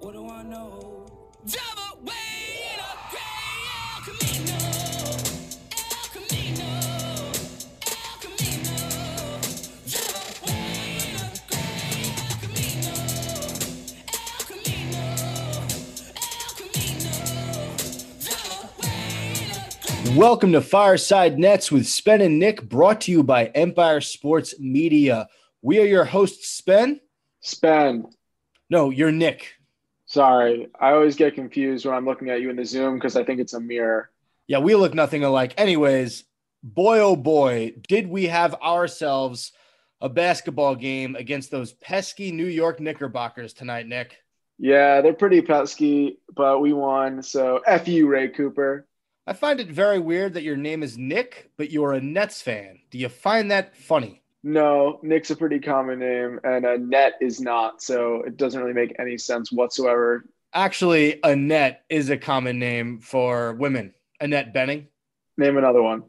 What do I know? Double way in a gray El Camino. Welcome to Fireside Nets with Spen and Nick, brought to you by Empire Sports Media. We are your hosts, Spen. Spen, No, you're Nick. Sorry. I always get confused when I'm looking at you in the Zoom because I think it's a mirror. Yeah, we look nothing alike. Anyways, boy, oh boy, did we have ourselves a basketball game against those pesky New York Knickerbockers tonight, Nick. Yeah, they're pretty pesky, but we won. So F you, Ray Cooper. I find it very weird that your name is Nick, but you're a Nets fan. Do you find that funny? No, Nick's a pretty common name, and a net is not. So it doesn't really make any sense whatsoever. Actually, Annette is a common name for women. Annette Bening. Name another one.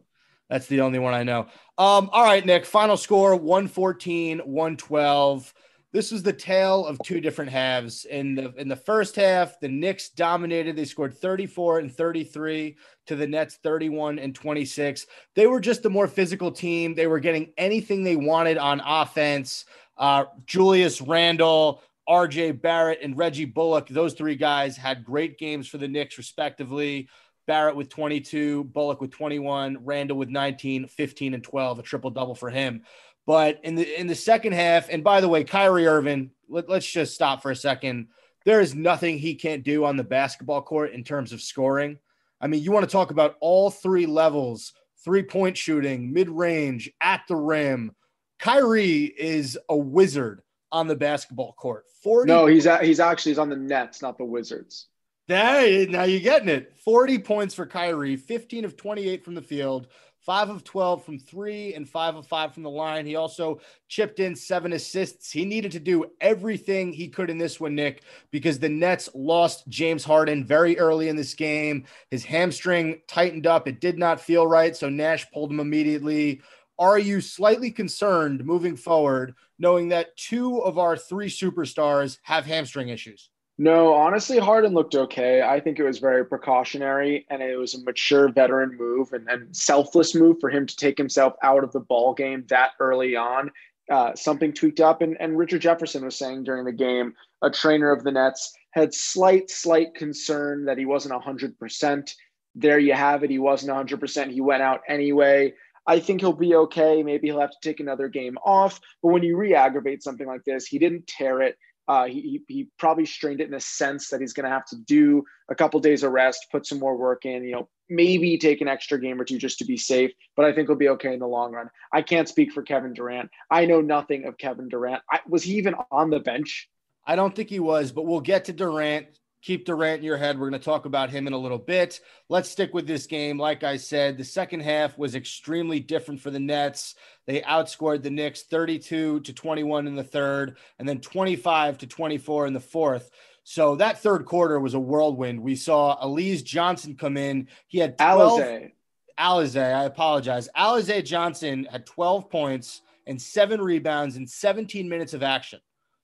That's the only one I know. Um, all right, Nick. Final score 114, 112. This was the tale of two different halves. In the in the first half, the Knicks dominated. They scored 34 and 33 to the Nets 31 and 26. They were just a more physical team. They were getting anything they wanted on offense. Uh, Julius Randle, RJ Barrett, and Reggie Bullock, those three guys had great games for the Knicks, respectively. Barrett with 22, Bullock with 21, Randle with 19, 15, and 12, a triple double for him. But in the in the second half, and by the way, Kyrie Irving, let, let's just stop for a second. There is nothing he can't do on the basketball court in terms of scoring. I mean, you want to talk about all three levels three point shooting, mid range, at the rim. Kyrie is a wizard on the basketball court. 40 No, he's a, he's actually he's on the Nets, not the Wizards. Hey, now you're getting it. 40 points for Kyrie, 15 of 28 from the field, 5 of 12 from three, and 5 of 5 from the line. He also chipped in seven assists. He needed to do everything he could in this one, Nick, because the Nets lost James Harden very early in this game. His hamstring tightened up. It did not feel right. So Nash pulled him immediately. Are you slightly concerned moving forward, knowing that two of our three superstars have hamstring issues? No, honestly, Harden looked okay. I think it was very precautionary and it was a mature veteran move and, and selfless move for him to take himself out of the ball game that early on. Uh, something tweaked up, and, and Richard Jefferson was saying during the game, a trainer of the Nets had slight, slight concern that he wasn't 100%. There you have it. He wasn't 100%. He went out anyway. I think he'll be okay. Maybe he'll have to take another game off. But when you re aggravate something like this, he didn't tear it. Uh, he, he, probably strained it in a sense that he's going to have to do a couple days of rest, put some more work in, you know, maybe take an extra game or two just to be safe. But I think he'll be okay in the long run. I can't speak for Kevin Durant. I know nothing of Kevin Durant. I, was he even on the bench? I don't think he was, but we'll get to Durant. Keep Durant in your head. We're going to talk about him in a little bit. Let's stick with this game. Like I said, the second half was extremely different for the Nets. They outscored the Knicks 32 to 21 in the third, and then 25 to 24 in the fourth. So that third quarter was a whirlwind. We saw Elise Johnson come in. He had 12. Alize. Alize, I apologize. Alize Johnson had 12 points and seven rebounds in 17 minutes of action.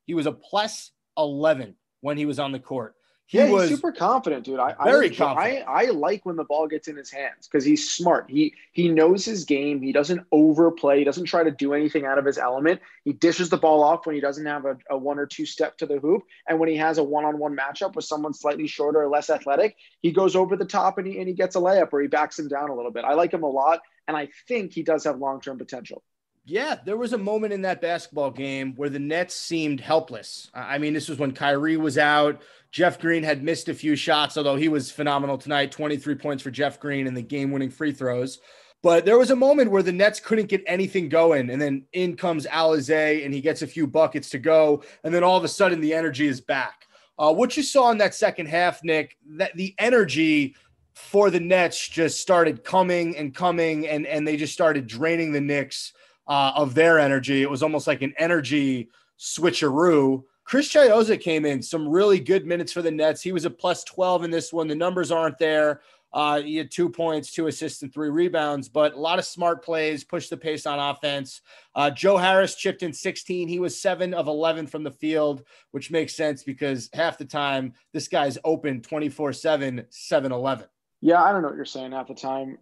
He was a plus 11 when he was on the court. He yeah, was he's super confident, dude. I very I, confident. I, I like when the ball gets in his hands because he's smart. He he knows his game. He doesn't overplay. He doesn't try to do anything out of his element. He dishes the ball off when he doesn't have a, a one or two step to the hoop, and when he has a one on one matchup with someone slightly shorter or less athletic, he goes over the top and he and he gets a layup or he backs him down a little bit. I like him a lot, and I think he does have long term potential. Yeah, there was a moment in that basketball game where the Nets seemed helpless. I mean, this was when Kyrie was out. Jeff Green had missed a few shots, although he was phenomenal tonight 23 points for Jeff Green and the game winning free throws. But there was a moment where the Nets couldn't get anything going. And then in comes Alize and he gets a few buckets to go. And then all of a sudden the energy is back. Uh, what you saw in that second half, Nick, that the energy for the Nets just started coming and coming, and, and they just started draining the Knicks uh, of their energy. It was almost like an energy switcheroo. Chris Chiozza came in some really good minutes for the Nets. He was a plus 12 in this one. The numbers aren't there. Uh, he had two points, two assists, and three rebounds, but a lot of smart plays, pushed the pace on offense. Uh, Joe Harris chipped in 16. He was seven of 11 from the field, which makes sense because half the time this guy's open 24 7, 7 11. Yeah, I don't know what you're saying half the time,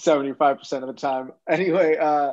75% of the time. Anyway, uh,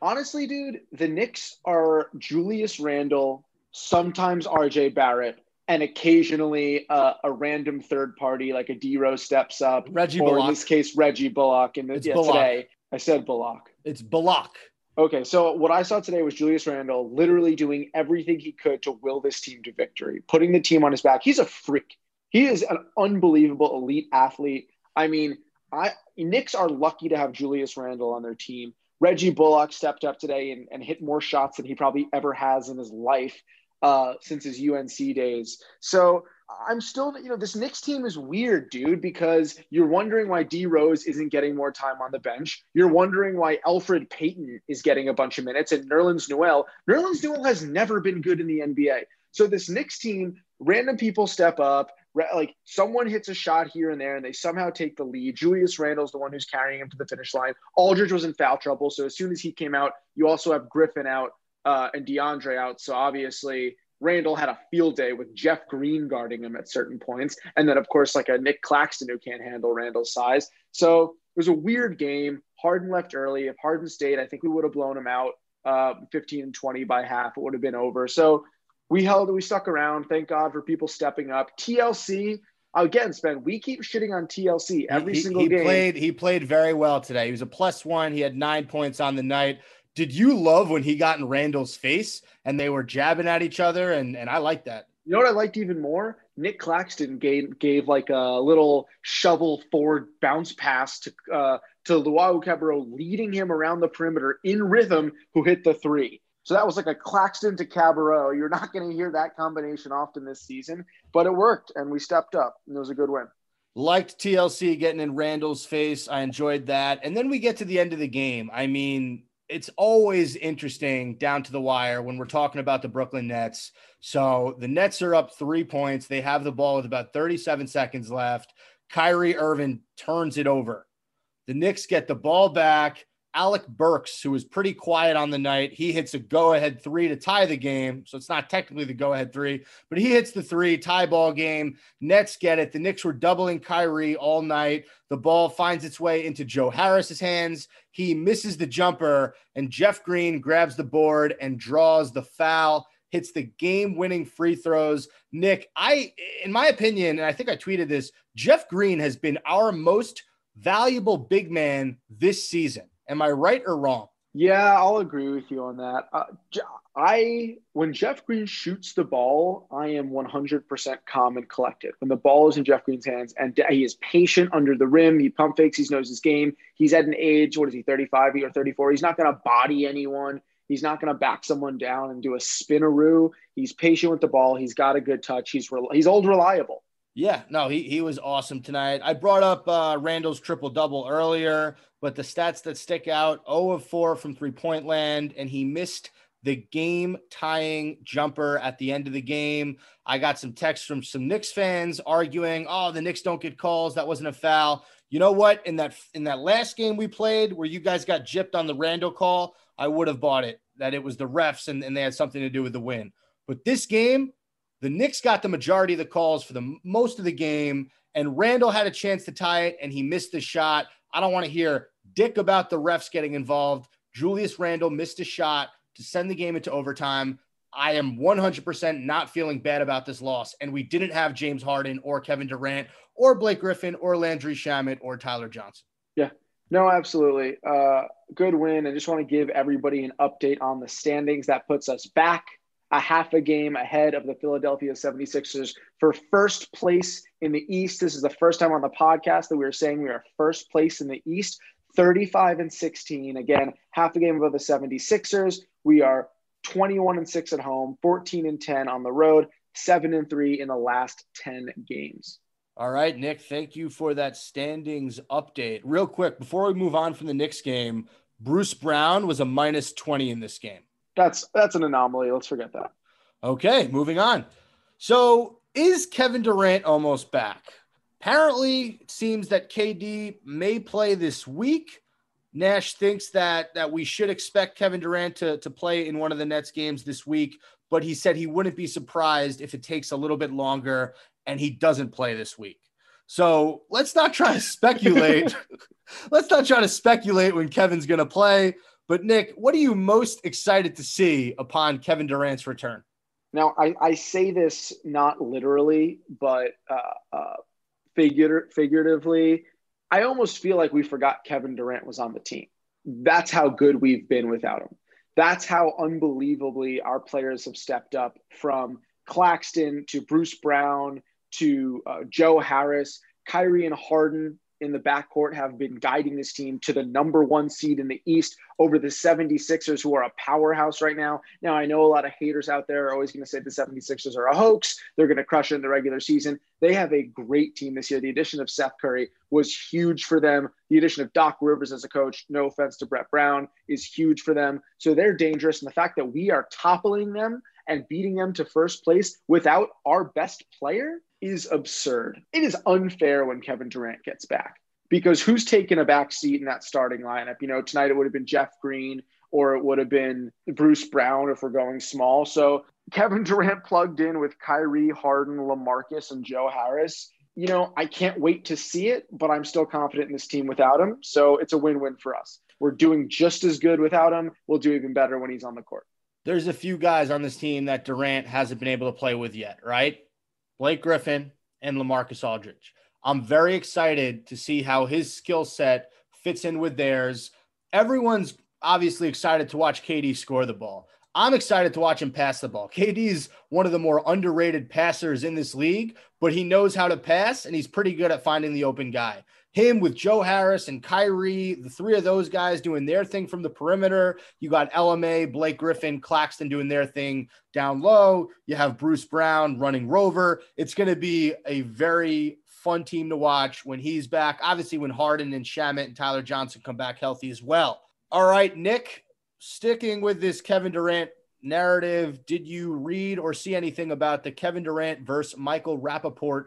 honestly, dude, the Knicks are Julius Randle, sometimes RJ Barrett, and occasionally uh, a random third party like a D Rose steps up, Reggie or in this case, Reggie Bullock. And yeah, Bullock. today I said Bullock. It's Balak. Okay, so what I saw today was Julius Randle literally doing everything he could to will this team to victory, putting the team on his back. He's a freak. He is an unbelievable elite athlete. I mean, I Knicks are lucky to have Julius Randle on their team. Reggie Bullock stepped up today and, and hit more shots than he probably ever has in his life uh, since his UNC days. So I'm still, you know, this Knicks team is weird, dude, because you're wondering why D Rose isn't getting more time on the bench. You're wondering why Elfrid Payton is getting a bunch of minutes and Nerlens Noel. Nerlens Noel has never been good in the NBA. So this Knicks team, random people step up, like someone hits a shot here and there, and they somehow take the lead. Julius Randle's the one who's carrying him to the finish line. Aldridge was in foul trouble, so as soon as he came out, you also have Griffin out uh, and DeAndre out. So obviously, Randle had a field day with Jeff Green guarding him at certain points. And then, of course, like a Nick Claxton who can't handle Randle's size. So it was a weird game. Harden left early. If Harden stayed, I think we would have blown him out uh, 15 and 20 by half. It would have been over. So we held, we stuck around. Thank God for people stepping up. TLC, again, Spen, we keep shitting on TLC every he, single he game. played he played very well today. He was a plus one. He had nine points on the night. Did you love when he got in Randle's face and they were jabbing at each other? And and I like that. You know what I liked even more? Nick Claxton gave gave like a little shovel forward bounce pass to uh, to Luwawu-Cabarrot, leading him around the perimeter in rhythm, who hit the three. So that was like a Claxton to Cabarrot. You're not going to hear that combination often this season, but it worked, and we stepped up, and it was a good win. Liked TLC getting in Randle's face. I enjoyed that. And then we get to the end of the game. I mean, it's always interesting down to the wire when we're talking about the Brooklyn Nets. So the Nets are up three points. They have the ball with about 37 seconds left. Kyrie Irving turns it over. The Knicks get the ball back. Alec Burks, who was pretty quiet on the night, he hits a go ahead three to tie the game. So it's not technically the go ahead three, but he hits the three, tie ball game. Nets get it. The Knicks were doubling Kyrie all night. The ball finds its way into Joe Harris's hands. He misses the jumper, and Jeff Green grabs the board and draws the foul. Hits the game-winning free throws. Nick, I, in my opinion, and I think I tweeted this. Jeff Green has been our most valuable big man this season. Am I right or wrong? Yeah, I'll agree with you on that. Uh, I when Jeff Green shoots the ball, I am 100% calm and collected. When the ball is in Jeff Green's hands and he is patient under the rim, he pump fakes, he knows his game. He's at an age, what is he, 35 or 34? He's not going to body anyone. He's not going to back someone down and do a spinaroo. He's patient with the ball. He's got a good touch. He's rel- he's old reliable. Yeah, no, he, he was awesome tonight. I brought up uh, Randle's triple double earlier, but the stats that stick out 0 of 4 from three point land, and he missed the game tying jumper at the end of the game. I got some texts from some Knicks fans arguing, "Oh, the Knicks don't get calls. That wasn't a foul." You know what? In that in that last game we played where you guys got gypped on the Randall call, I would have bought it that it was the refs and, and they had something to do with the win. But this game, the Knicks got the majority of the calls for the most of the game, and Randle had a chance to tie it, and he missed the shot. I don't want to hear dick about the refs getting involved. Julius Randle missed a shot to send the game into overtime. I am 100% not feeling bad about this loss, and we didn't have James Harden or Kevin Durant or Blake Griffin or Landry Shamet or Tyler Johnson. Yeah, no, absolutely. Uh, good win. I just want to give everybody an update on the standings. That puts us back a half a game ahead of the Philadelphia 76ers for first place in the East. This is the first time on the podcast that we are saying we are first place in the East, 35 and 16. Again, half a game above the 76ers. We are 21 and 6 at home, 14 and 10 on the road, 7 and 3 in the last 10 games. All right, Nick, thank you for that standings update. Real quick, before we move on from the Knicks game, Bruce Brown was a minus 20 in this game. That's that's an anomaly. Let's forget that. Okay, moving on. So, is Kevin Durant almost back? Apparently, it seems that KD may play this week. Nash thinks that that we should expect Kevin Durant to, to play in one of the Nets games this week, but he said he wouldn't be surprised if it takes a little bit longer and he doesn't play this week. So let's not try to speculate. let's not try to speculate when Kevin's going to play. But Nick, what are you most excited to see upon Kevin Durant's return? Now, I, I say this not literally, but uh, uh, figure, figuratively. I almost feel like we forgot Kevin Durant was on the team. That's how good we've been without him. That's how unbelievably our players have stepped up from Claxton to Bruce Brown to uh, Joe Harris. Kyrie and Harden in the backcourt have been guiding this team to the number one seed in the East over the 76ers, who are a powerhouse right now. Now, I know a lot of haters out there are always going to say the 76ers are a hoax. They're going to crush it in the regular season. They have a great team this year. The addition of Seth Curry was huge for them. The addition of Doc Rivers as a coach, no offense to Brett Brown, is huge for them. So they're dangerous. And the fact that we are toppling them and beating them to first place without our best player is absurd. It is unfair when Kevin Durant gets back because who's taking a back seat in that starting lineup? You know, tonight it would have been Jeff Green or it would have been Bruce Brown if we're going small. So Kevin Durant plugged in with Kyrie, Harden, LaMarcus, and Joe Harris. You know, I can't wait to see it, but I'm still confident in this team without him. So it's a win win for us. We're doing just as good without him. We'll do even better when he's on the court. There's a few guys on this team that Durant hasn't been able to play with yet, right? Blake Griffin and Lamarcus Aldridge. I'm very excited to see how his skill set fits in with theirs. Everyone's obviously excited to watch KD score the ball. I'm excited to watch him pass the ball. KD is one of the more underrated passers in this league, but he knows how to pass and he's pretty good at finding the open guy him with Joe Harris and Kyrie, the three of those guys doing their thing from the perimeter. You got LMA, Blake Griffin, Claxton doing their thing down low. You have Bruce Brown running Rover. It's going to be a very fun team to watch when he's back. Obviously, when Harden and Shamet and Tyler Johnson come back healthy as well. All right, Nick, sticking with this Kevin Durant narrative, did you read or see anything about the Kevin Durant versus Michael Rapaport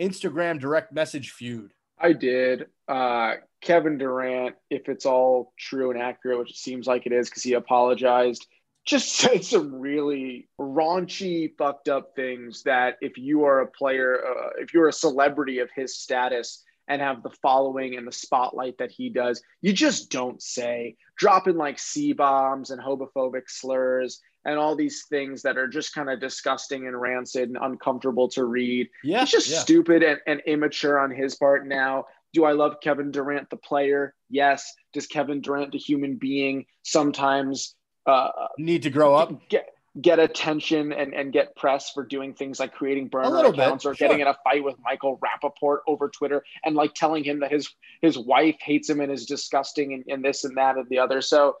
Instagram direct message feud? I did. Uh, Kevin Durant, if it's all true and accurate, which it seems like it is because he apologized, just said some really raunchy, fucked up things that if you are a player, uh, if you're a celebrity of his status and have the following and the spotlight that he does, you just don't say. Dropping like C bombs and homophobic slurs and all these things that are just kind of disgusting and rancid and uncomfortable to read. Yeah, it's just yeah. stupid and, and immature on his part. Now, do I love Kevin Durant, the player? Yes. Does Kevin Durant, the human being, sometimes uh, Need to grow up. get get attention and, and get press for doing things like creating burner little bit, accounts or sure. getting in a fight with Michael Rapaport over Twitter and like telling him that his his wife hates him and is disgusting and, and this and that and the other. So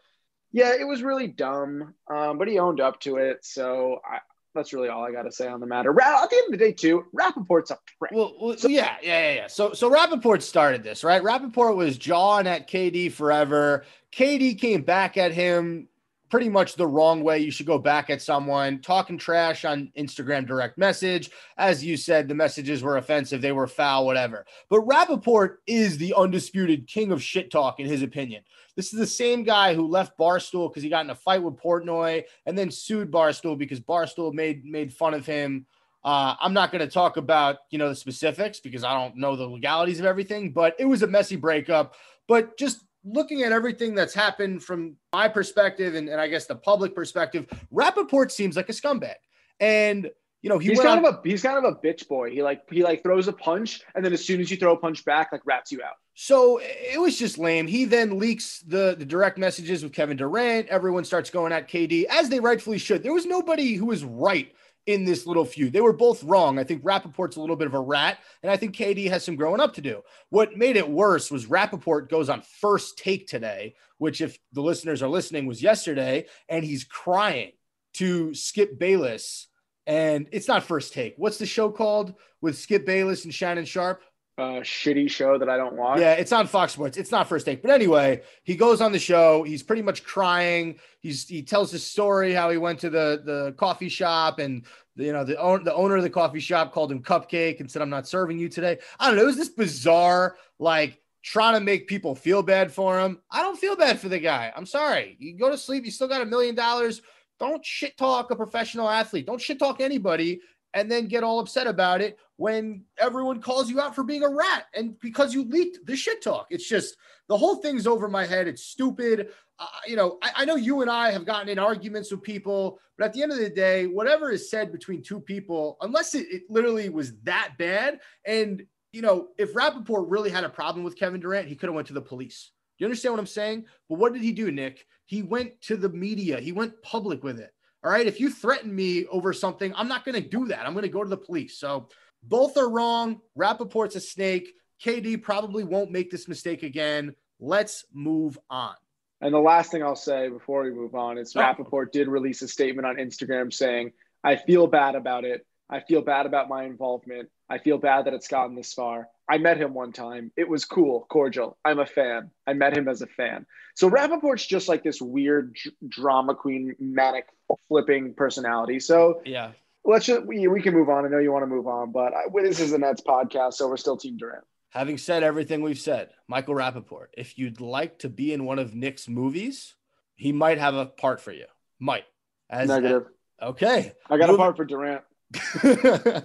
yeah, it was really dumb, um, but he owned up to it. So I, that's really all I got to say on the matter. Ra- At the end of the day, too, Rapaport's a prick. Well, well so yeah, yeah, yeah, yeah. So, so Rapaport started this, right? Rapaport was jawing at KD forever. KD came back at him pretty much the wrong way. You should go back at someone talking trash on Instagram direct message. As you said, the messages were offensive, they were foul, whatever. But Rapaport is the undisputed king of shit talk, in his opinion. This is the same guy who left Barstool because he got in a fight with Portnoy and then sued Barstool because Barstool made made fun of him. Uh, I'm not going to talk about you know the specifics because I don't know the legalities of everything, but it was a messy breakup. But just looking at everything that's happened from my perspective and, and I guess the public perspective, Rapaport seems like a scumbag. And you know, he he's kind of a he's kind of a bitch boy. He like he like throws a punch and then as soon as you throw a punch back, like wraps you out. So it was just lame. He then leaks the, the direct messages with Kevin Durant. Everyone starts going at KD as they rightfully should. There was nobody who was right in this little feud. They were both wrong. I think Rapaport's a little bit of a rat, and I think KD has some growing up to do. What made it worse was Rapaport goes on first take today, which, if the listeners are listening, was yesterday, and he's crying to Skip Bayless. And it's not first take. What's the show called with Skip Bayless and Shannon Sharpe? Uh, shitty show that I don't watch. Yeah, it's on Fox Sports. It's not first take. But anyway, he goes on the show. He's pretty much crying. He's he tells his story how he went to the the coffee shop and you know, the, the owner of the coffee shop called him cupcake and said, I'm not serving you today. I don't know. It was this bizarre, like trying to make people feel bad for him. I don't feel bad for the guy. I'm sorry. You go to sleep, you still got a million dollars. Don't shit talk a professional athlete. Don't shit talk anybody and then get all upset about it when everyone calls you out for being a rat and because you leaked the shit talk. It's just the whole thing's over my head. It's stupid. Uh, you know, I, I know you and I have gotten in arguments with people, but at the end of the day, whatever is said between two people, unless it, it literally was that bad, and you know, if Rapaport really had a problem with Kevin Durant, he could have went to the police. You understand what I'm saying? But what did he do, Nick? He went to the media. He went public with it. All right. If you threaten me over something, I'm not going to do that. I'm going to go to the police. So both are wrong. Rapaport's a snake. KD probably won't make this mistake again. Let's move on. And the last thing I'll say before we move on is Oh. Rapaport did release a statement on Instagram saying, I feel bad about it. I feel bad about my involvement. I feel bad that it's gotten this far. I met him one time. It was cool, cordial. I'm a fan. I met him as a fan. So Rapaport's just like this weird dr- drama queen, manic flipping personality. So Yeah. let's just, we, we can move on. I know you want to move on, but I, this is a Nets podcast, so we're still Team Durant. Having said everything we've said, Michael Rapaport, if you'd like to be in one of Nick's movies, he might have a part for you. Might. As, Negative. okay. I got a part for Durant.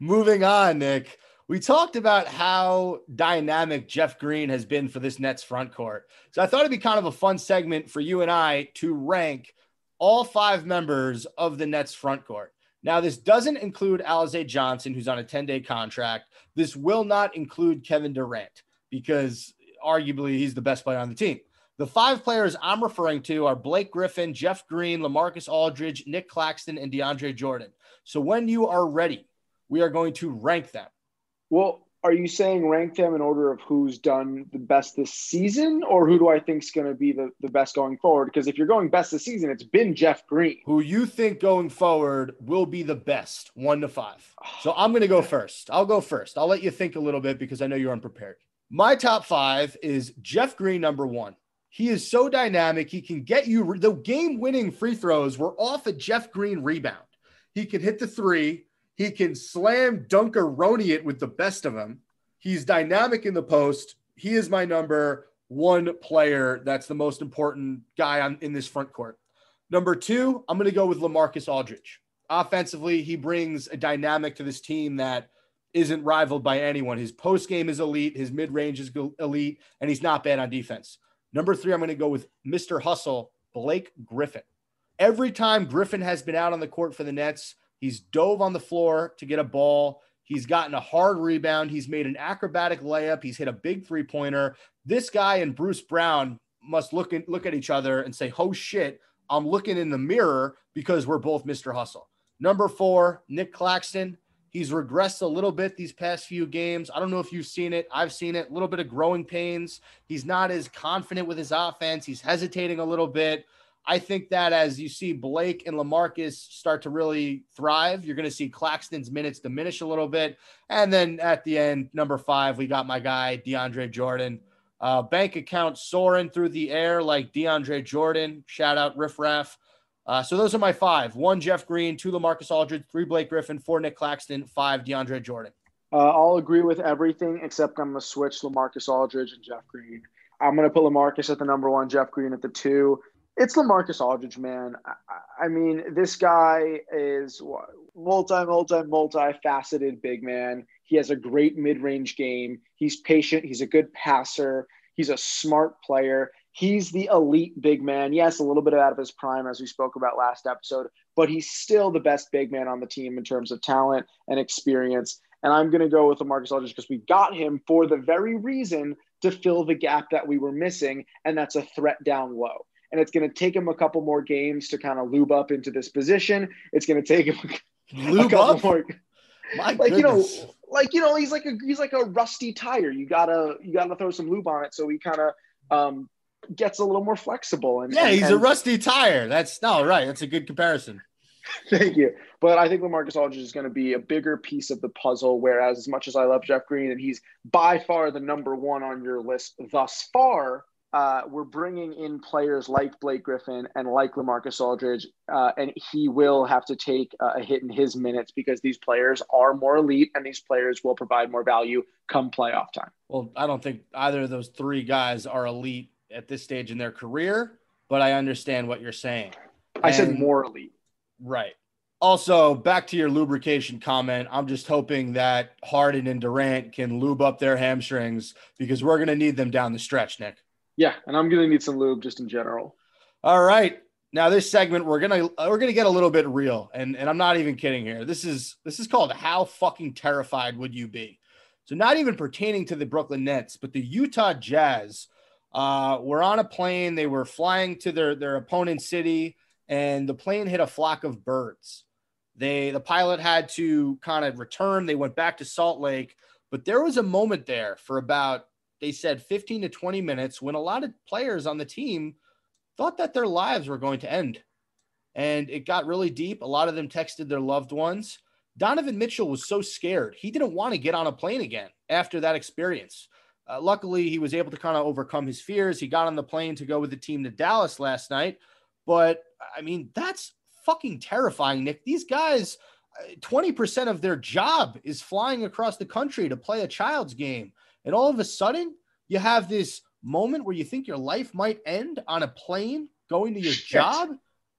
Moving on, Nick. We talked about how dynamic Jeff Green has been for this Nets front court. So I thought it'd be kind of a fun segment for you and I to rank all five members of the Nets front court. Now, this doesn't include Alize Johnson, who's on a 10 day contract. This will not include Kevin Durant because arguably he's the best player on the team. The five players I'm referring to are Blake Griffin, Jeff Green, Lamarcus Aldridge, Nick Claxton, and DeAndre Jordan. So when you are ready, we are going to rank them. Well, are you saying rank them in order of who's done the best this season, or who do I think is going to be the, the best going forward? Because if you're going best this season, it's been Jeff Green. Who you think going forward will be the best, one to five. So I'm going to go first. I'll go first. I'll let you think a little bit because I know you're unprepared. My top five is Jeff Green, number one. He is so dynamic. He can get you the game winning free throws were off a Jeff Green rebound. He can hit the three. He can slam dunkeroni it with the best of them. He's dynamic in the post. He is my number one player. That's the most important guy on in this front court. Number two, I'm going to go with Lamarcus Aldridge. Offensively, he brings a dynamic to this team that isn't rivaled by anyone. His post game is elite, his mid range is elite, and he's not bad on defense. Number three, I'm going to go with Mr. Hustle, Blake Griffin. Every time Griffin has been out on the court for the Nets, he's dove on the floor to get a ball. He's gotten a hard rebound. He's made an acrobatic layup. He's hit a big three pointer. This guy and Bruce Brown must look look at each other and say, "Oh shit, I'm looking in the mirror because we're both Mr. Hustle." Number four, Nick Claxton. He's regressed a little bit these past few games. I don't know if you've seen it. I've seen it. A little bit of growing pains. He's not as confident with his offense. He's hesitating a little bit. I think that as you see Blake and Lamarcus start to really thrive, you're going to see Claxton's minutes diminish a little bit. And then at the end, number five, we got my guy, DeAndre Jordan. Uh, bank account soaring through the air like DeAndre Jordan. Shout out Riff Raff. Uh, so those are my five: one Jeff Green, two Lamarcus Aldridge, three Blake Griffin, four Nick Claxton, five DeAndre Jordan. Uh, I'll agree with everything except I'm going to switch Lamarcus Aldridge and Jeff Green. I'm going to put Lamarcus at the number one, Jeff Green at the two. It's Lamarcus Aldridge, man. I, I- mean, this guy is multi, multi, multi-faceted big man. He has a great mid-range game. He's patient. He's a good passer. He's a smart player. He's the elite big man. Yes, a little bit out of his prime, as we spoke about last episode, but he's still the best big man on the team in terms of talent and experience. And I'm going to go with Lamarcus Aldridge because we got him for the very reason to fill the gap that we were missing, and that's a threat down low. And it's going to take him a couple more games to kind of lube up into this position. It's going to take him a Lube couple up, more my like you know like you know he's like a he's like a rusty tire you gotta you gotta throw some lube on it so he kind of um gets a little more flexible and Yeah, and- he's a rusty tire. That's no right. That's a good comparison. thank you but i think lamarcus aldridge is going to be a bigger piece of the puzzle whereas as much as i love jeff green and he's by far the number one on your list thus far uh, we're bringing in players like Blake Griffin and like Lamarcus Aldridge, uh, and he will have to take a hit in his minutes because these players are more elite and these players will provide more value come playoff time. Well, I don't think either of those three guys are elite at this stage in their career, but I understand what you're saying. I said more elite. Right. Also, back to your lubrication comment. I'm just hoping that Harden and Durant can lube up their hamstrings because we're going to need them down the stretch, Nick. Yeah, and I'm gonna need some lube just in general. All right. Now this segment we're to we're to get a little bit real and and I'm not even kidding here. This is this is called how fucking terrified would you be? So not even pertaining to the Brooklyn Nets, but the Utah Jazz uh were on a plane, they were flying to their their opponent's city and the plane hit a flock of birds. They the pilot had to kind of return. They went back to Salt Lake, but there was a moment there for about they said 15 to 20 minutes when a lot of players on the team thought that their lives were going to end. And it got really deep. A lot of them texted their loved ones. Donovan Mitchell was so scared. He didn't want to get on a plane again after that experience. Uh, luckily, he was able to kind of overcome his fears. He got on the plane to go with the team to Dallas last night. But I mean, that's fucking terrifying, Nick. These guys, uh, 20% of their job is flying across the country to play a child's game. And all of a sudden, you have this moment where you think your life might end on a plane going to your Shit. job.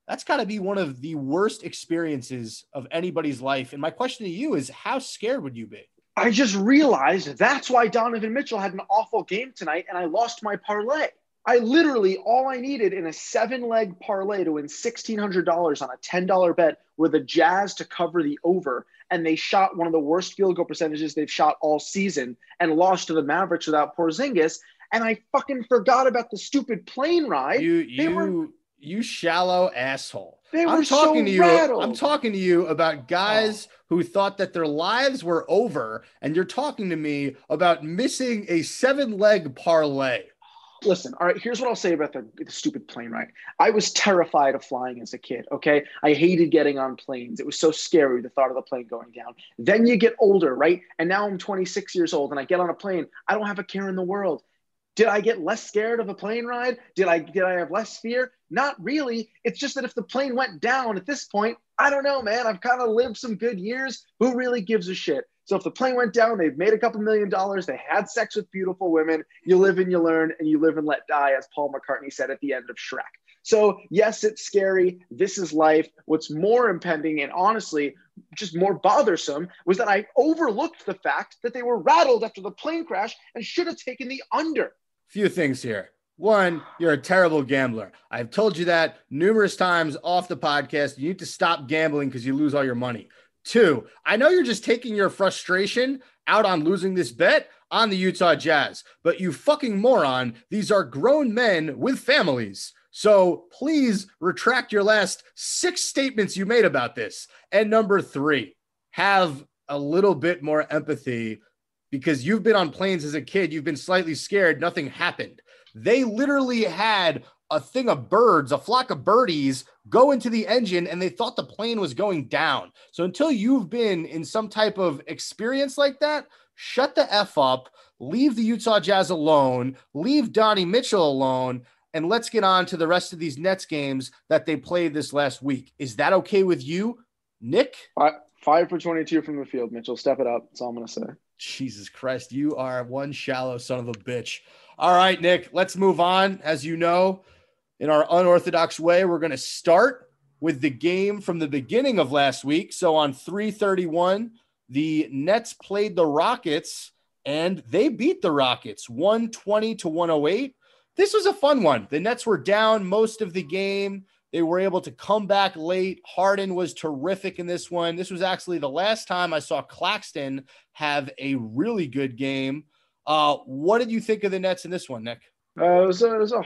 That's got to be one of the worst experiences of anybody's life. And my question to you is how scared would you be? I just realized that's why Donovan Mitchell had an awful game tonight and I lost my parlay. I literally, all I needed in a seven leg parlay to win $1,600 on a $10 bet were the Jazz to cover the over. And they shot one of the worst field goal percentages they've shot all season and lost to the Mavericks without Porzingis. And I fucking forgot about the stupid plane ride. You They you were- you shallow asshole. They I'm were talking so to you. rattled. I'm talking to you about guys oh. who thought that their lives were over, and you're talking to me about missing a seven leg parlay. Listen, all right, here's what I'll say about the, the stupid plane ride. I was terrified of flying as a kid, okay? I hated getting on planes. It was so scary, the thought of the plane going down. Then you get older, right? And now I'm 26 years old and I get on a plane. I don't have a care in the world. Did I get less scared of a plane ride? Did I did I have less fear? Not really. It's just that if the plane went down at this point, I don't know, man. I've kind of lived some good years. Who really gives a shit? So if the plane went down, they've made a couple million dollars, they had sex with beautiful women, you live and you learn and you live and let die, as Paul McCartney said at the end of Shrek. So, yes, it's scary. This is life. What's more impending and honestly just more bothersome was that I overlooked the fact that they were rattled after the plane crash and should have taken the under. Few things here. One, you're a terrible gambler. I've told you that numerous times off the podcast. You need to stop gambling because you lose all your money. Two, I know you're just taking your frustration out on losing this bet on the Utah Jazz, but you fucking moron, these are grown men with families. So please retract your last six statements you made about this. And number three, have a little bit more empathy because you've been on planes as a kid. You've been slightly scared. Nothing happened. They literally had a thing of birds, a flock of birdies go into the engine and they thought the plane was going down. So until you've been in some type of experience like that, shut the F up, leave the Utah Jazz alone, leave Donnie Mitchell alone, and let's get on to the rest of these Nets games that they played this last week. Is that okay with you, Nick? Five, five for 22 from the field, Mitchell. Step it up. That's all I'm going to say. Jesus Christ, you are one shallow son of a bitch. All right, Nick, let's move on. As you know, in our unorthodox way, we're going to start with the game from the beginning of last week. So on 331, the Nets played the Rockets and they beat the Rockets 120 to 108. This was a fun one. The Nets were down most of the game. They were able to come back late. Harden was terrific in this one. This was actually the last time I saw Claxton have a really good game. Uh, what did you think of the Nets in this one, Nick? Uh, it, was a, it was a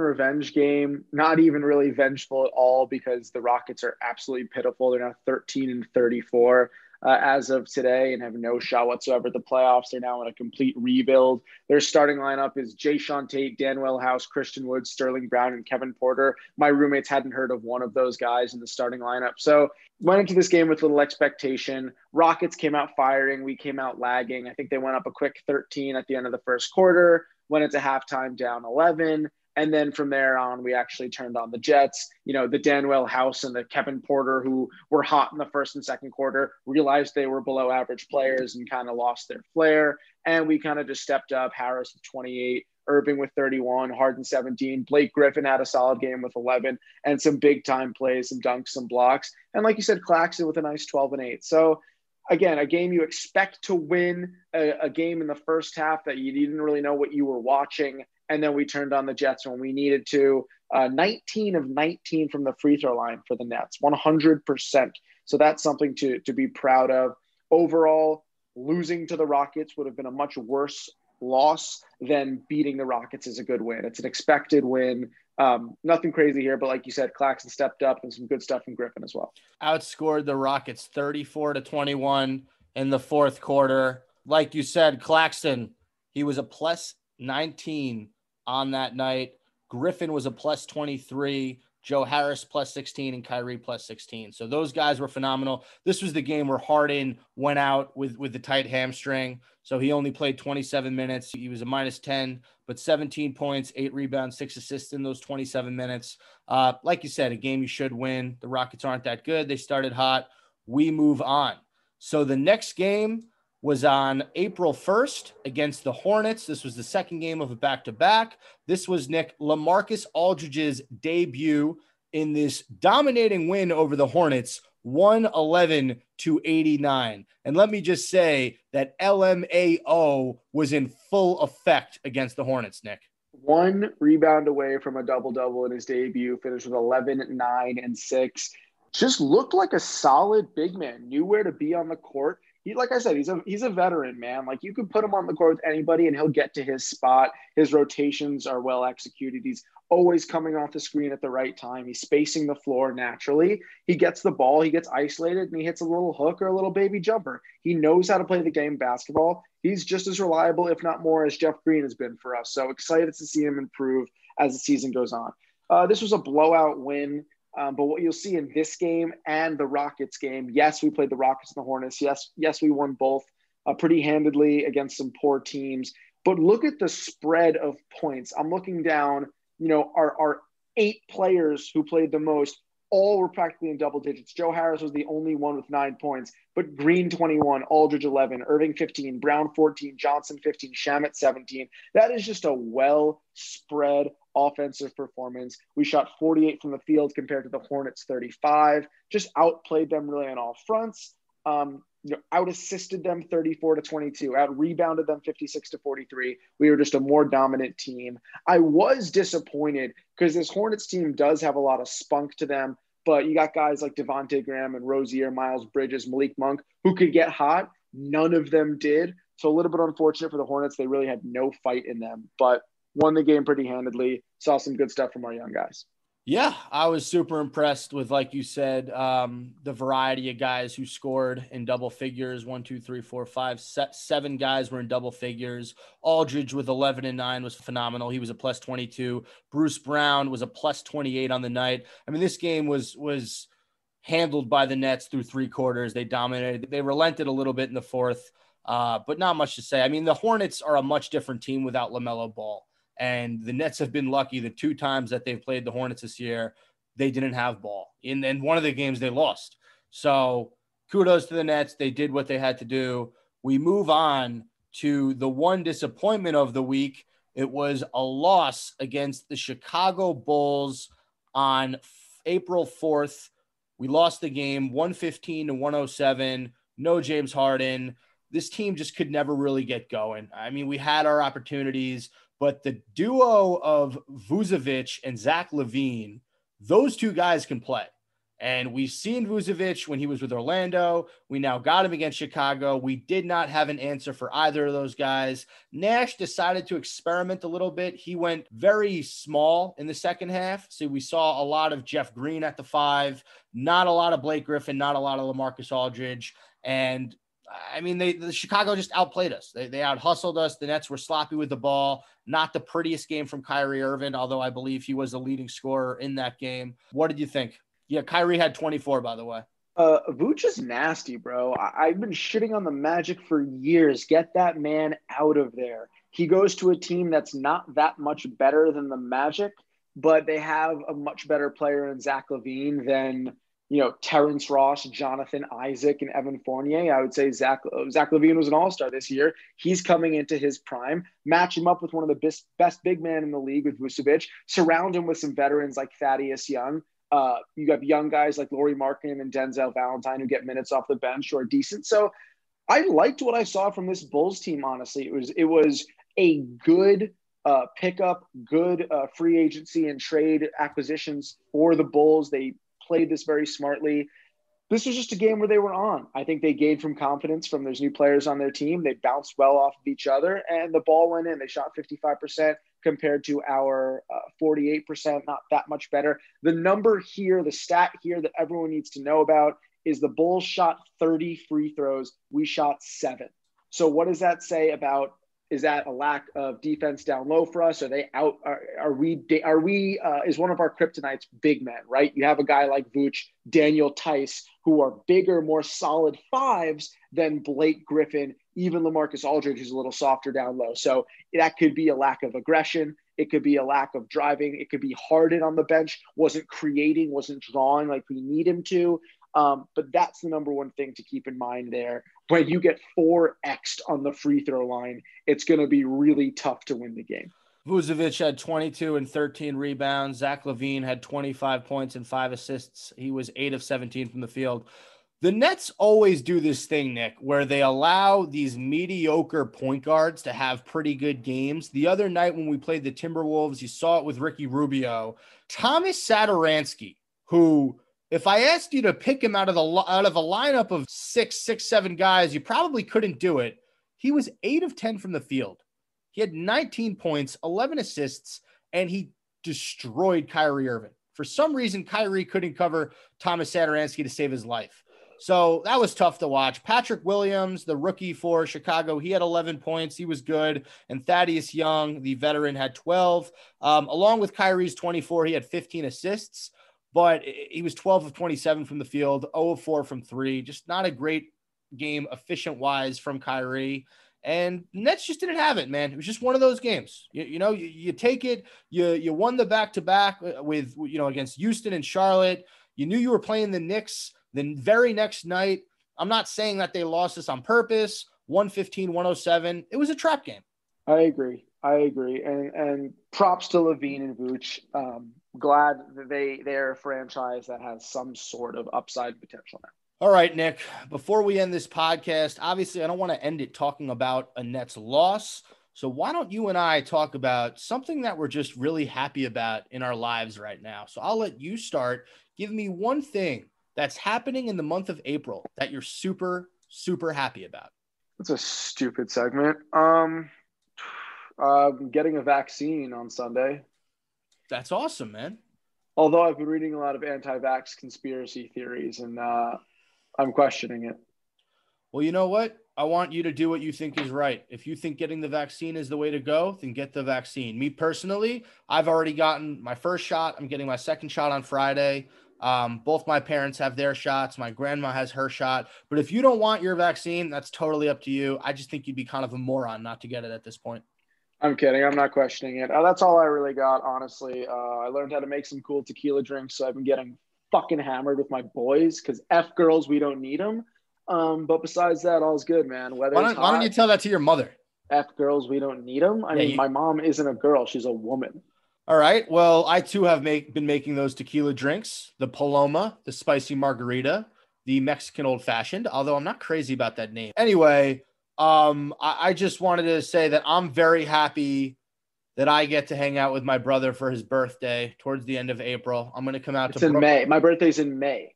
revenge game. Not even really vengeful at all because the Rockets are absolutely pitiful. They're now 13 and 34. Uh, as of today and have no shot whatsoever at the playoffs. They're now in a complete rebuild. Their starting lineup is Jae'Sean Tate, Danuel House, Christian Woods, Sterling Brown, and Kevin Porter. My roommates hadn't heard of one of those guys in the starting lineup. So went into this game with little expectation. Rockets came out firing. We came out lagging. I think they went up a quick 13 at the end of the first quarter, went into halftime down 11. And then from there on, we actually turned on the Jets. You know, the Danuel House and the Kevin Porter, who were hot in the first and second quarter, realized they were below average players and kind of lost their flair. And we kind of just stepped up. Harris with 28, Irving with 31, Harden 17. Blake Griffin had a solid game with 11 and some big time plays, some dunks, some blocks. And like you said, Claxton with a nice 12 and 8. So, again, a game you expect to win, a, a game in the first half that you didn't really know what you were watching and then we turned on the Jets when we needed to. Uh, 19 of 19 from the free throw line for the Nets, 100%. So that's something to, to be proud of. Overall, losing to the Rockets would have been a much worse loss than beating the Rockets is a good win. It's an expected win. Um, nothing crazy here, but like you said, Claxton stepped up and some good stuff from Griffin as well. Outscored the Rockets 34 to 21 in the fourth quarter. Like you said, Claxton, he was a plus 19 on that night. Griffin was a plus 23, Joe Harris plus 16, and Kyrie plus 16. So those guys were phenomenal. This was the game where Harden went out with, with the tight hamstring. So he only played 27 minutes. He was a minus 10, but 17 points, eight rebounds, six assists in those 27 minutes. Uh, like you said, a game you should win. The Rockets aren't that good. They started hot. We move on. So the next game was on April 1st against the Hornets. This was the second game of a back to back. This was Nick Lamarcus Aldridge's debut in this dominating win over the Hornets, 111 to 89. And let me just say that LMAO was in full effect against the Hornets, Nick. One rebound away from a double double in his debut, finished with 11, 9, and 6. Just looked like a solid big man, knew where to be on the court he like I said, he's a he's a veteran, man. Like you could put him on the court with anybody and he'll get to his spot. His rotations are well executed. He's always coming off the screen at the right time. He's spacing the floor naturally. He gets the ball, he gets isolated, and he hits a little hook or a little baby jumper. He knows how to play the game basketball. He's just as reliable, if not more, as Jeff Green has been for us. So excited to see him improve as the season goes on. Uh, this was a blowout win. Um, but what you'll see in this game and the Rockets game, yes, we played the Rockets and the Hornets. Yes, yes, we won both uh, pretty handedly against some poor teams. But look at the spread of points. I'm looking down. You know, our our eight players who played the most all were practically in double digits. Joe Harris was the only one with nine points, but Green 21, Aldridge 11, Irving 15, Brown 14, Johnson 15, Shamet 17. That is just a well spread offensive performance. We shot 48 from the field compared to the Hornets 35. Just outplayed them really on all fronts. Um, you know, out assisted them 34 to 22, out rebounded them 56 to 43. We were just a more dominant team. I was disappointed because this Hornets team does have a lot of spunk to them, but you got guys like Devonte Graham and Rozier, Miles Bridges, Malik Monk who could get hot. None of them did. So a little bit unfortunate for the Hornets. They really had no fight in them, but won the game pretty handedly. Saw some good stuff from our young guys. Yeah, I was super impressed with, like you said, um, the variety of guys who scored in double figures. One, two, three, four, five, seven guys were in double figures. Aldridge with 11 and nine was phenomenal. He was a plus 22. Bruce Brown was a plus 28 on the night. I mean, this game was was handled by the Nets through three quarters. They dominated. They relented a little bit in the fourth, uh, but not much to say. I mean, the Hornets are a much different team without LaMelo Ball. And the Nets have been lucky the two times that they've played the Hornets this year, they didn't have ball. In, in one of the games, they lost. So kudos to the Nets. They did what they had to do. We move on to the one disappointment of the week. It was a loss against the Chicago Bulls on April 4th. We lost the game 115 to 107. No James Harden. This team just could never really get going. I mean, we had our opportunities. But the duo of Vucevic and Zach LaVine, those two guys can play. And we've seen Vucevic when he was with Orlando. We now got him against Chicago. We did not have an answer for either of those guys. Nash decided to experiment a little bit. He went very small in the second half. So we saw a lot of Jeff Green at the five, not a lot of Blake Griffin, not a lot of Lamarcus Aldridge. And I mean, they the Chicago just outplayed us. They they out hustled us. The Nets were sloppy with the ball. Not the prettiest game from Kyrie Irving, although I believe he was the leading scorer in that game. What did you think? Yeah, Kyrie had 24, by the way. Uh, Vooch is nasty, bro. I- I've been shitting on the Magic for years. Get that man out of there. He goes to a team that's not that much better than the Magic, but they have a much better player in Zach LaVine than you know Terrence Ross, Jonathan Isaac, and Evan Fournier. I would say Zach Zach LaVine was an All Star this year. He's coming into his prime. Match him up with one of the best best big men in the league with Vucevic. Surround him with some veterans like Thaddeus Young. Uh, you have young guys like Laurie Markin and Denzel Valentine who get minutes off the bench or decent. So I liked what I saw from this Bulls team. Honestly, it was it was a good uh, pickup, good uh, free agency and trade acquisitions for the Bulls. They played this very smartly. This was just a game where they were on. I think they gained from confidence from those new players on their team. They bounced well off of each other, and the ball went in. They shot 55% compared to our uh, 48%, not that much better. The number here, the stat here that everyone needs to know about is the Bulls shot 30 free throws. We shot seven. So, what does that say about is that a lack of defense down low for us? Are they out? Are, are we? Are we? Uh, is one of our kryptonites big men? Right? You have a guy like Vooch, Daniel Theis, who are bigger, more solid fives than Blake Griffin, even Lamarcus Aldridge, who's a little softer down low. So that could be a lack of aggression. It could be a lack of driving. It could be Harden on the bench wasn't creating, wasn't drawing like we need him to. Um, but that's the number one thing to keep in mind there. When you get four X'd on the free throw line, it's going to be really tough to win the game. Vucevic had 22 and 13 rebounds. Zach LaVine had 25 points and five assists. He was eight of 17 from the field. The Nets always do this thing, Nick, where they allow these mediocre point guards to have pretty good games. The other night when we played the Timberwolves, you saw it with Ricky Rubio. Thomas Satoransky, who if I asked you to pick him out of the out of a lineup of six, six, seven guys, you probably couldn't do it. He was eight of 10 from the field. He had 19 points, 11 assists, and he destroyed Kyrie Irving. For some reason, Kyrie couldn't cover Thomas Satoransky to save his life. So that was tough to watch. Patrick Williams, the rookie for Chicago, he had 11 points. He was good. And Thaddeus Young, the veteran, had 12. Um, along with Kyrie's 24, he had 15 assists but he was 12 of 27 from the field, 0 of 4 from three. Just not a great game, efficient wise from Kyrie. And Nets just didn't have it, man. It was just one of those games. You, you know, you, you, take it. You you won the back to back with you know against Houston and Charlotte. You knew you were playing the Knicks. The very next night, I'm not saying that they lost this on purpose. 115, 107. It was a trap game. I agree. I agree. And and props to LaVine and Vooch. Um, glad that they they're a franchise that has some sort of upside potential now. All right, Nick. Before we end this podcast, obviously I don't want to end it talking about a Nets loss. So why don't you and I talk about something that we're just really happy about in our lives right now? So I'll let you start. Give me one thing that's happening in the month of April that you're super super happy about. It's a stupid segment. Um uh, getting a vaccine on Sunday. That's awesome, man. Although I've been reading a lot of anti-vax conspiracy theories, and uh, I'm questioning it. Well, you know what? I want you to do what you think is right. If you think getting the vaccine is the way to go, then get the vaccine. Me personally, I've already gotten my first shot. I'm getting my second shot on Friday. Um, both my parents have their shots. My grandma has her shot. But if you don't want your vaccine, that's totally up to you. I just think you'd be kind of a moron not to get it at this point. I'm kidding. I'm not questioning it. Uh, that's all I really got, honestly. Uh, I learned how to make some cool tequila drinks, so I've been getting fucking hammered with my boys because F girls, we don't need them. Um, but besides that, all's good, man. Whether why don't, why don't, you tell that to your mother? F girls, we don't need them. I yeah, mean, you... my mom isn't a girl; she's a woman. All right. Well, I too have make, been making those tequila drinks: the Paloma, the spicy margarita, the Mexican old fashioned. Although I'm not crazy about that name. Anyway, um, I, I just wanted to say that I'm very happy that I get to hang out with my brother for his birthday towards the end of April. I'm going to come out it's to in Brooklyn. May. My birthday's in May.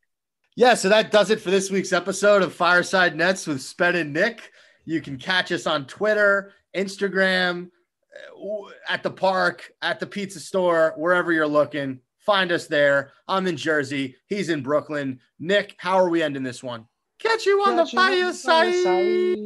Yeah, so that does it for this week's episode of Fireside Nets with Spen and Nick. You can catch us on Twitter, Instagram, uh, at the park, at the pizza store, wherever you're looking. Find us there. I'm in Jersey. He's in Brooklyn. Nick, how are we ending this one? Catch you on the Catch you on the fireside. fireside.